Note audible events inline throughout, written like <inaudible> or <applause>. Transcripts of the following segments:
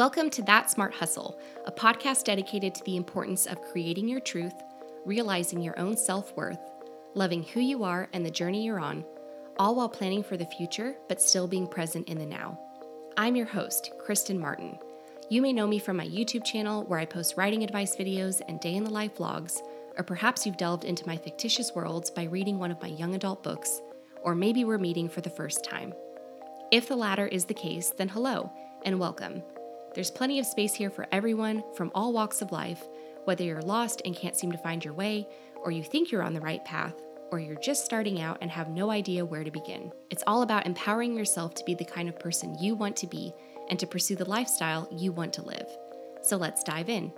Welcome to That Smart Hustle, a podcast dedicated to the importance of creating your truth, realizing your own self worth, loving who you are and the journey you're on, all while planning for the future but still being present in the now. I'm your host, Kristen Martin. You may know me from my YouTube channel where I post writing advice videos and day in the life vlogs, or perhaps you've delved into my fictitious worlds by reading one of my young adult books, or maybe we're meeting for the first time. If the latter is the case, then hello and welcome. There's plenty of space here for everyone from all walks of life, whether you're lost and can't seem to find your way, or you think you're on the right path, or you're just starting out and have no idea where to begin. It's all about empowering yourself to be the kind of person you want to be and to pursue the lifestyle you want to live. So let's dive in.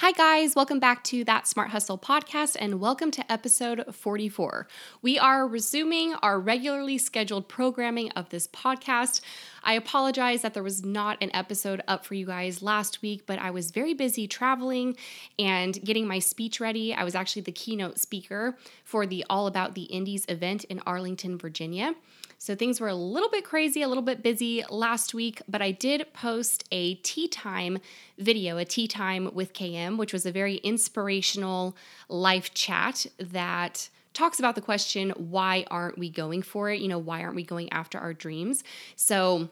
Hi, guys, welcome back to That Smart Hustle podcast and welcome to episode 44. We are resuming our regularly scheduled programming of this podcast. I apologize that there was not an episode up for you guys last week, but I was very busy traveling and getting my speech ready. I was actually the keynote speaker for the All About the Indies event in Arlington, Virginia. So things were a little bit crazy, a little bit busy last week, but I did post a tea time video, a tea time with KM, which was a very inspirational life chat that talks about the question why aren't we going for it? You know, why aren't we going after our dreams? So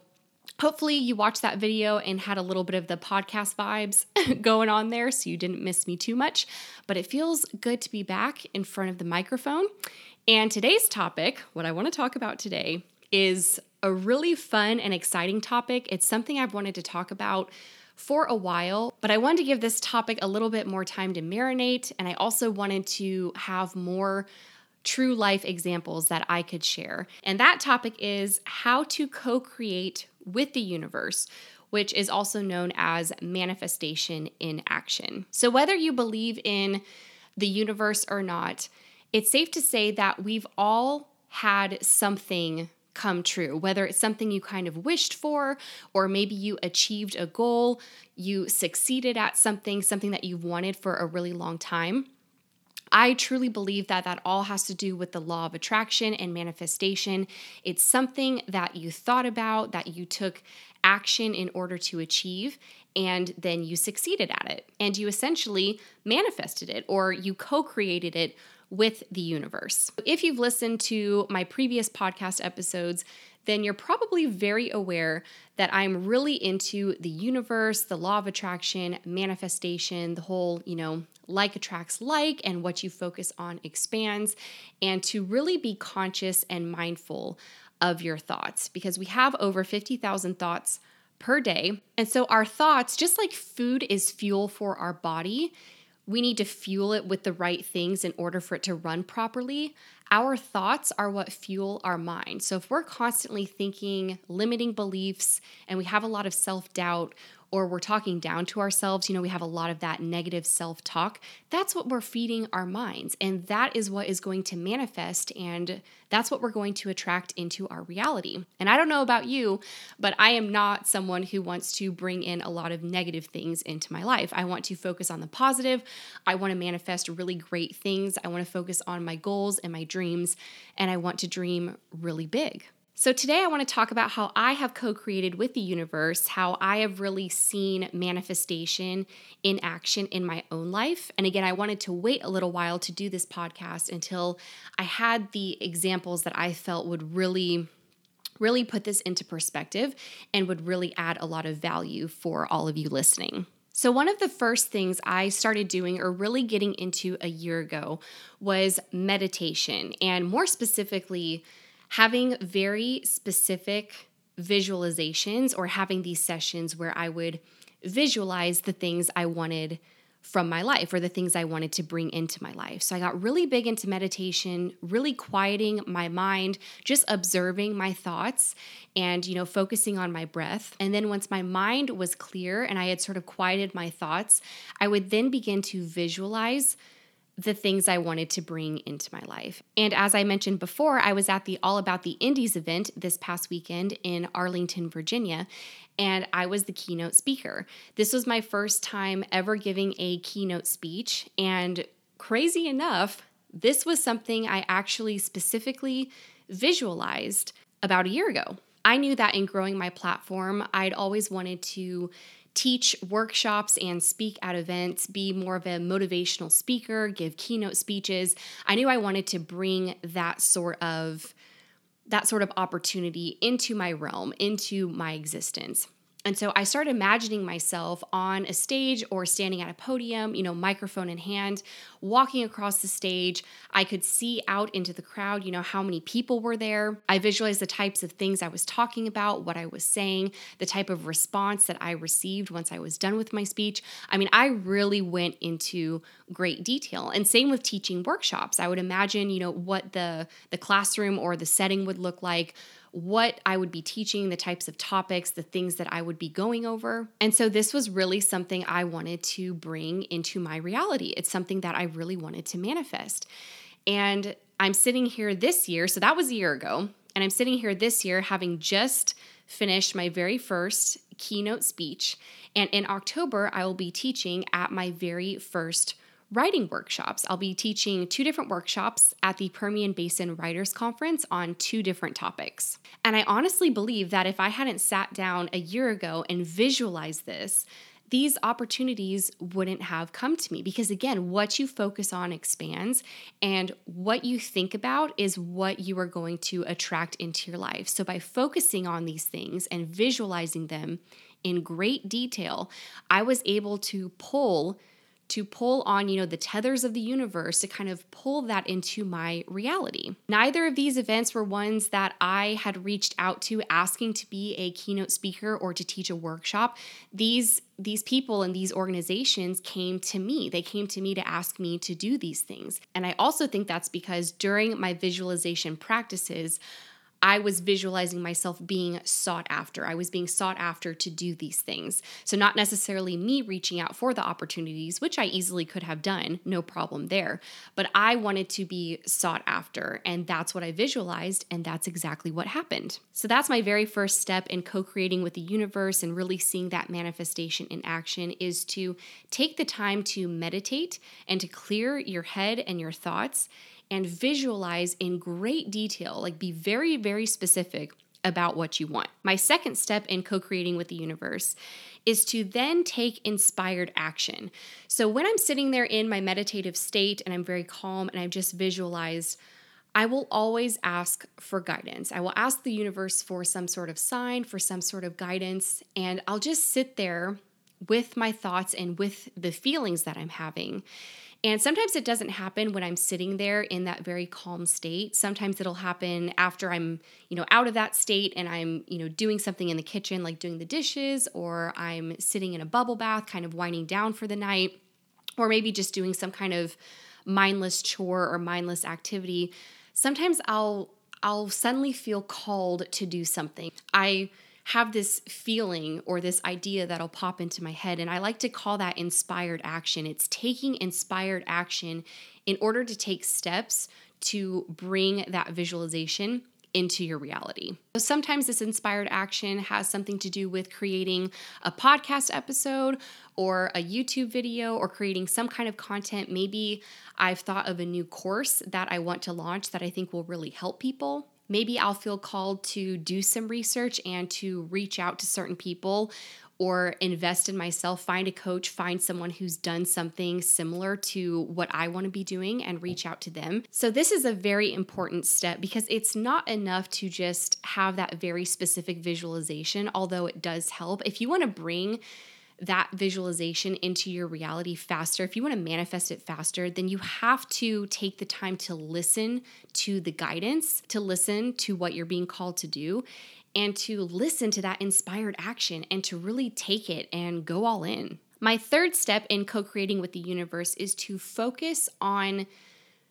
Hopefully, you watched that video and had a little bit of the podcast vibes <laughs> going on there so you didn't miss me too much. But it feels good to be back in front of the microphone and today's topic, what I want to talk about today, is a really fun and exciting topic. It's something I've wanted to talk about for a while, but I wanted to give this topic a little bit more time to marinate. And I also wanted to have more true life examples that I could share. And that topic is how to co create with the universe. Which is also known as manifestation in action. So, whether you believe in the universe or not, it's safe to say that we've all had something come true, whether it's something you kind of wished for, or maybe you achieved a goal, you succeeded at something, something that you've wanted for a really long time. I truly believe that that all has to do with the law of attraction and manifestation. It's something that you thought about, that you took action in order to achieve, and then you succeeded at it. And you essentially manifested it or you co created it with the universe. If you've listened to my previous podcast episodes, then you're probably very aware that I'm really into the universe, the law of attraction, manifestation, the whole, you know, like attracts like, and what you focus on expands, and to really be conscious and mindful of your thoughts because we have over 50,000 thoughts per day. And so our thoughts, just like food is fuel for our body, we need to fuel it with the right things in order for it to run properly. Our thoughts are what fuel our mind. So if we're constantly thinking limiting beliefs and we have a lot of self doubt, or we're talking down to ourselves, you know, we have a lot of that negative self talk. That's what we're feeding our minds. And that is what is going to manifest. And that's what we're going to attract into our reality. And I don't know about you, but I am not someone who wants to bring in a lot of negative things into my life. I want to focus on the positive. I want to manifest really great things. I want to focus on my goals and my dreams. And I want to dream really big. So, today I want to talk about how I have co created with the universe, how I have really seen manifestation in action in my own life. And again, I wanted to wait a little while to do this podcast until I had the examples that I felt would really really put this into perspective and would really add a lot of value for all of you listening. So, one of the first things I started doing or really getting into a year ago was meditation, and more specifically, having very specific visualizations or having these sessions where I would visualize the things I wanted from my life or the things I wanted to bring into my life. So I got really big into meditation, really quieting my mind, just observing my thoughts and you know focusing on my breath. And then once my mind was clear and I had sort of quieted my thoughts, I would then begin to visualize the things I wanted to bring into my life. And as I mentioned before, I was at the All About the Indies event this past weekend in Arlington, Virginia, and I was the keynote speaker. This was my first time ever giving a keynote speech, and crazy enough, this was something I actually specifically visualized about a year ago. I knew that in growing my platform, I'd always wanted to teach workshops and speak at events, be more of a motivational speaker, give keynote speeches. I knew I wanted to bring that sort of that sort of opportunity into my realm, into my existence. And so I started imagining myself on a stage or standing at a podium, you know, microphone in hand, walking across the stage. I could see out into the crowd, you know, how many people were there. I visualized the types of things I was talking about, what I was saying, the type of response that I received once I was done with my speech. I mean, I really went into great detail. And same with teaching workshops. I would imagine, you know, what the the classroom or the setting would look like what I would be teaching, the types of topics, the things that I would be going over. And so this was really something I wanted to bring into my reality. It's something that I really wanted to manifest. And I'm sitting here this year, so that was a year ago, and I'm sitting here this year having just finished my very first keynote speech. And in October, I will be teaching at my very first writing workshops. I'll be teaching two different workshops at the Permian Basin Writers Conference on two different topics. And I honestly believe that if I hadn't sat down a year ago and visualized this, these opportunities wouldn't have come to me because, again, what you focus on expands, and what you think about is what you are going to attract into your life. So, by focusing on these things and visualizing them in great detail, I was able to pull to pull on, you know, the tethers of the universe to kind of pull that into my reality. Neither of these events were ones that I had reached out to asking to be a keynote speaker or to teach a workshop. These these people and these organizations came to me. They came to me to ask me to do these things. And I also think that's because during my visualization practices, I was visualizing myself being sought after. I was being sought after to do these things. So, not necessarily me reaching out for the opportunities, which I easily could have done, no problem there, but I wanted to be sought after. And that's what I visualized. And that's exactly what happened. So, that's my very first step in co creating with the universe and really seeing that manifestation in action is to take the time to meditate and to clear your head and your thoughts and visualize in great detail, like be very, very specific about what you want. My second step in co creating with the universe is to then take inspired action. So when I'm sitting there in my meditative state and I'm very calm and I've just visualized, I will always ask for guidance. I will ask the universe for some sort of sign, for some sort of guidance, and I'll just sit there with my thoughts and with the feelings that I'm having. And sometimes it doesn't happen when I'm sitting there in that very calm state. Sometimes it'll happen after I'm, you know, out of that state and I'm, you know, doing something in the kitchen like doing the dishes or I'm sitting in a bubble bath kind of winding down for the night or maybe just doing some kind of mindless chore or mindless activity. Sometimes I'll I'll suddenly feel called to do something. I have this feeling or this idea that'll pop into my head. And I like to call that inspired action. It's taking inspired action in order to take steps to bring that visualization into your reality. So sometimes this inspired action has something to do with creating a podcast episode or a YouTube video or creating some kind of content. Maybe I've thought of a new course that I want to launch that I think will really help people maybe I'll feel called to do some research and to reach out to certain people or invest in myself, find a coach, find someone who's done something similar to what I want to be doing and reach out to them. So, this is a very important step because it's not enough to just have that very specific visualization, although it does help. If you want to bring that visualization into your reality faster, if you want to manifest it faster, then you have to take the time to listen to the guidance, to listen to what you're being called to do, and to listen to that inspired action and to really take it and go all in. My third step in co creating with the universe is to focus on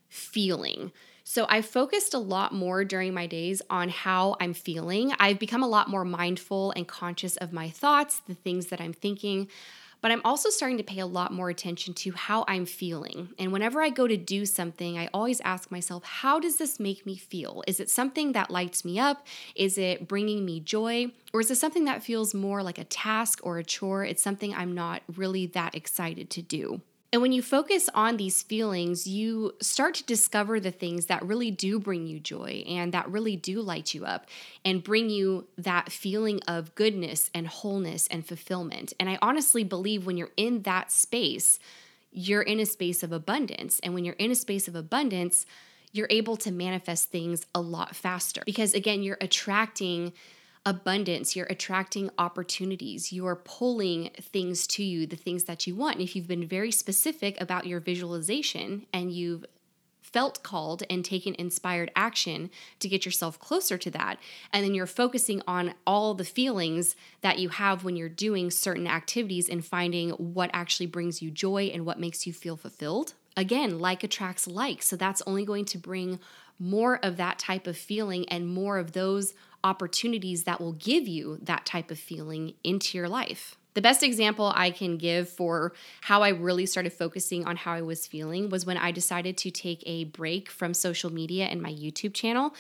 feeling. So I focused a lot more during my days on how I'm feeling. I've become a lot more mindful and conscious of my thoughts, the things that I'm thinking. But I'm also starting to pay a lot more attention to how I'm feeling. And whenever I go to do something, I always ask myself, how does this make me feel? Is it something that lights me up? Is it bringing me joy? Or is it something that feels more like a task or a chore? It's something I'm not really that excited to do. And when you focus on these feelings, you start to discover the things that really do bring you joy and that really do light you up and bring you that feeling of goodness and wholeness and fulfillment. And I honestly believe when you're in that space, you're in a space of abundance. And when you're in a space of abundance, you're able to manifest things a lot faster because, again, you're attracting abundance, you're attracting opportunities, you're pulling things to you, the things that you want. And if you've been very specific about your visualization and you've felt called and taken inspired action to get yourself closer to that. And then you're focusing on all the feelings that you have when you're doing certain activities and finding what actually brings you joy and what makes you feel fulfilled. Again, like attracts like. So that's only going to bring more of that type of feeling and more of those opportunities that will give you that type of feeling into your life. The best example I can give for how I really started focusing on how I was feeling was when I decided to take a break from social media and my YouTube channel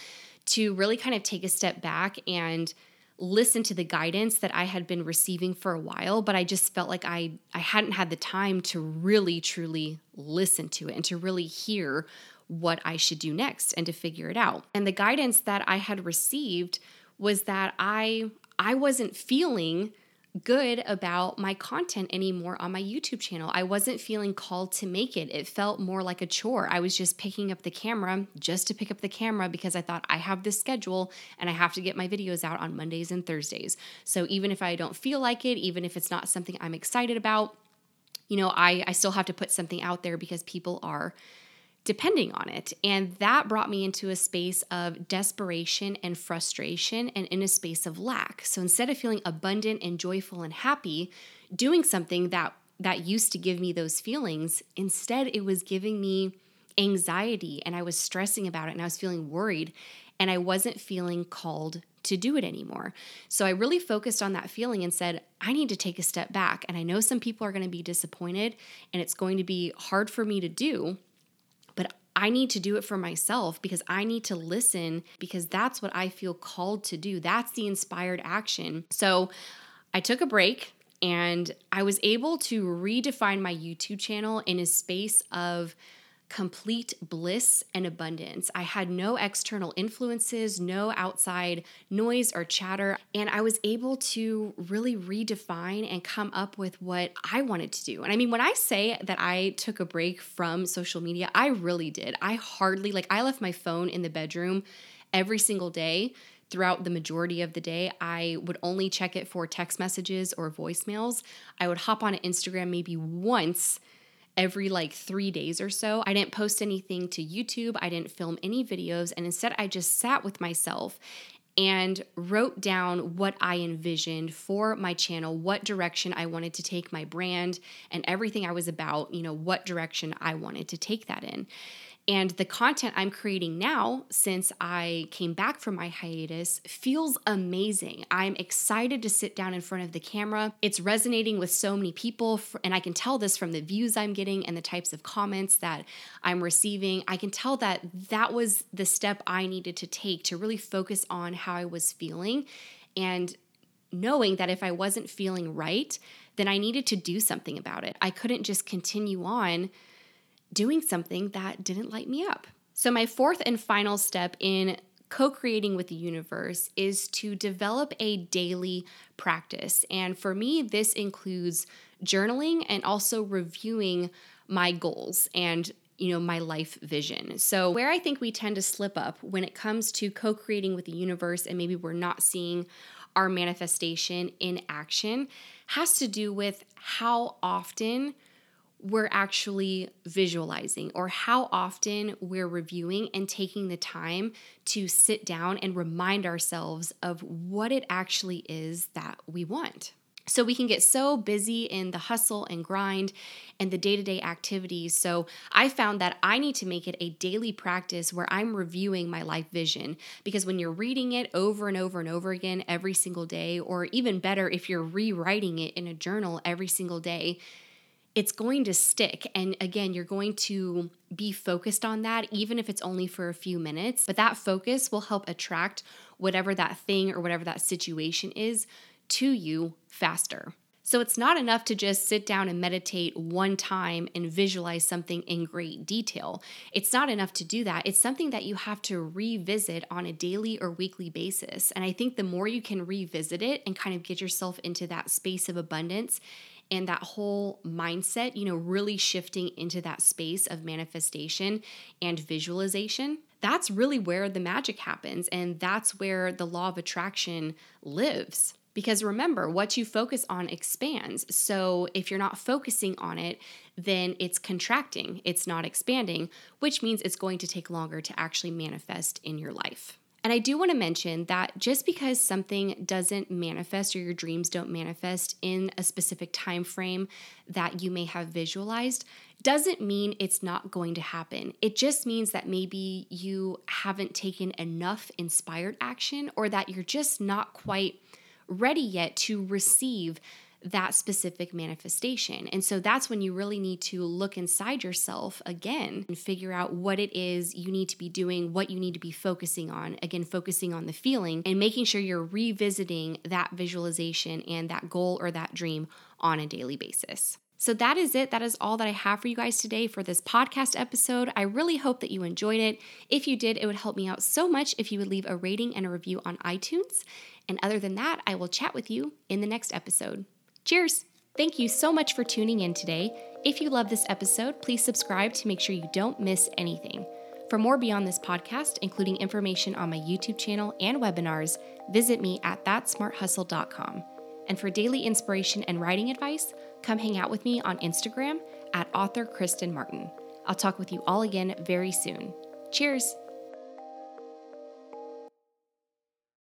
to really kind of take a step back and listen to the guidance that I had been receiving for a while, but I just felt like I I hadn't had the time to really truly listen to it and to really hear what I should do next and to figure it out. And the guidance that I had received was that I I wasn't feeling good about my content anymore on my YouTube channel. I wasn't feeling called to make it. It felt more like a chore. I was just picking up the camera just to pick up the camera because I thought I have this schedule and I have to get my videos out on Mondays and Thursdays. So even if I don't feel like it, even if it's not something I'm excited about, you know, I, I still have to put something out there because people are depending on it. And that brought me into a space of desperation and frustration and in a space of lack. So instead of feeling abundant and joyful and happy, doing something that that used to give me those feelings, instead it was giving me anxiety and I was stressing about it and I was feeling worried and I wasn't feeling called to do it anymore. So I really focused on that feeling and said, I need to take a step back. And I know some people are going to be disappointed and it's going to be hard for me to do. I need to do it for myself because I need to listen because that's what I feel called to do. That's the inspired action. So I took a break and I was able to redefine my YouTube channel in a space of complete bliss and abundance. I had no external influences, no outside noise or chatter, and I was able to really redefine and come up with what I wanted to do. And I mean, when I say that I took a break from social media, I really did. I hardly, like, I left my phone in the bedroom every single day throughout the majority of the day. I would only check it for text messages or voicemails. I would hop on Instagram maybe once every like three days or so. I didn't post anything to YouTube, I didn't film any videos, and instead I just sat with myself and wrote down what I envisioned for my channel, what direction I wanted to take my brand, and everything I was about, you know, what direction I wanted to take that in. And the content I'm creating now, since I came back from my hiatus, feels amazing. I'm excited to sit down in front of the camera. It's resonating with so many people, and I can tell this from the views I'm getting and the types of comments that I'm receiving. I can tell that that was the step I needed to take to really focus on how I was feeling and knowing that if I wasn't feeling right, then I needed to do something about it. I couldn't just continue on doing something that didn't light me up. So, my fourth and final step in co creating with the universe is to develop a daily practice. And for me, this includes journaling and also reviewing my goals and you know my life vision. So where I think we tend to slip up when it comes to co-creating with the universe and maybe we're not seeing our manifestation in action has to do with how often we're actually visualizing or how often we're reviewing and taking the time to sit down and remind ourselves of what it actually is that we want. So we can get so busy in the hustle and grind and the day to day activities. So I found that I need to make it a daily practice where I'm reviewing my life vision because when you're reading it over and over and over again every single day, or even better, if you're rewriting it in a journal every single day, it's going to stick. And again, you're going to be focused on that, even if it's only for a few minutes. But that focus will help attract whatever that thing or whatever that situation is to you faster. So it's not enough to just sit down and meditate one time and visualize something in great detail. It's not enough to do that. It's something that you have to revisit on a daily or weekly basis. And I think the more you can revisit it and kind of get yourself into that space of abundance and that whole mindset, you know, really shifting into that space of manifestation and visualization, that's really where the magic happens. And that's where the law of attraction lives. Because remember, what you focus on expands. So if you're not focusing on it, then it's contracting, it's not expanding, which means it's going to take longer to actually manifest in your life. And I do want to mention that just because something doesn't manifest or your dreams don't manifest in a specific time frame that you may have visualized doesn't mean it's not going to happen. It just means that maybe you haven't taken enough inspired action or that you're just not quite ready yet to receive that specific manifestation. And so that's when you really need to look inside yourself again and figure out what it is you need to be doing, what you need to be focusing on. Again, focusing on the feeling and making sure you're revisiting that visualization and that goal or that dream on a daily basis. So that is it. That is all that I have for you guys today for this podcast episode. I really hope that you enjoyed it. If you did, it would help me out so much if you would leave a rating and a review on iTunes. And other than that, I will chat with you in the next episode. Cheers! Thank you so much for tuning in today. If you love this episode, please subscribe to make sure you don't miss anything. For more beyond this podcast, including information on my YouTube channel and webinars, visit me at thatsmarthustle.com. And for daily inspiration and writing advice, come hang out with me on Instagram at author Kristen Martin. I'll talk with you all again very soon. Cheers!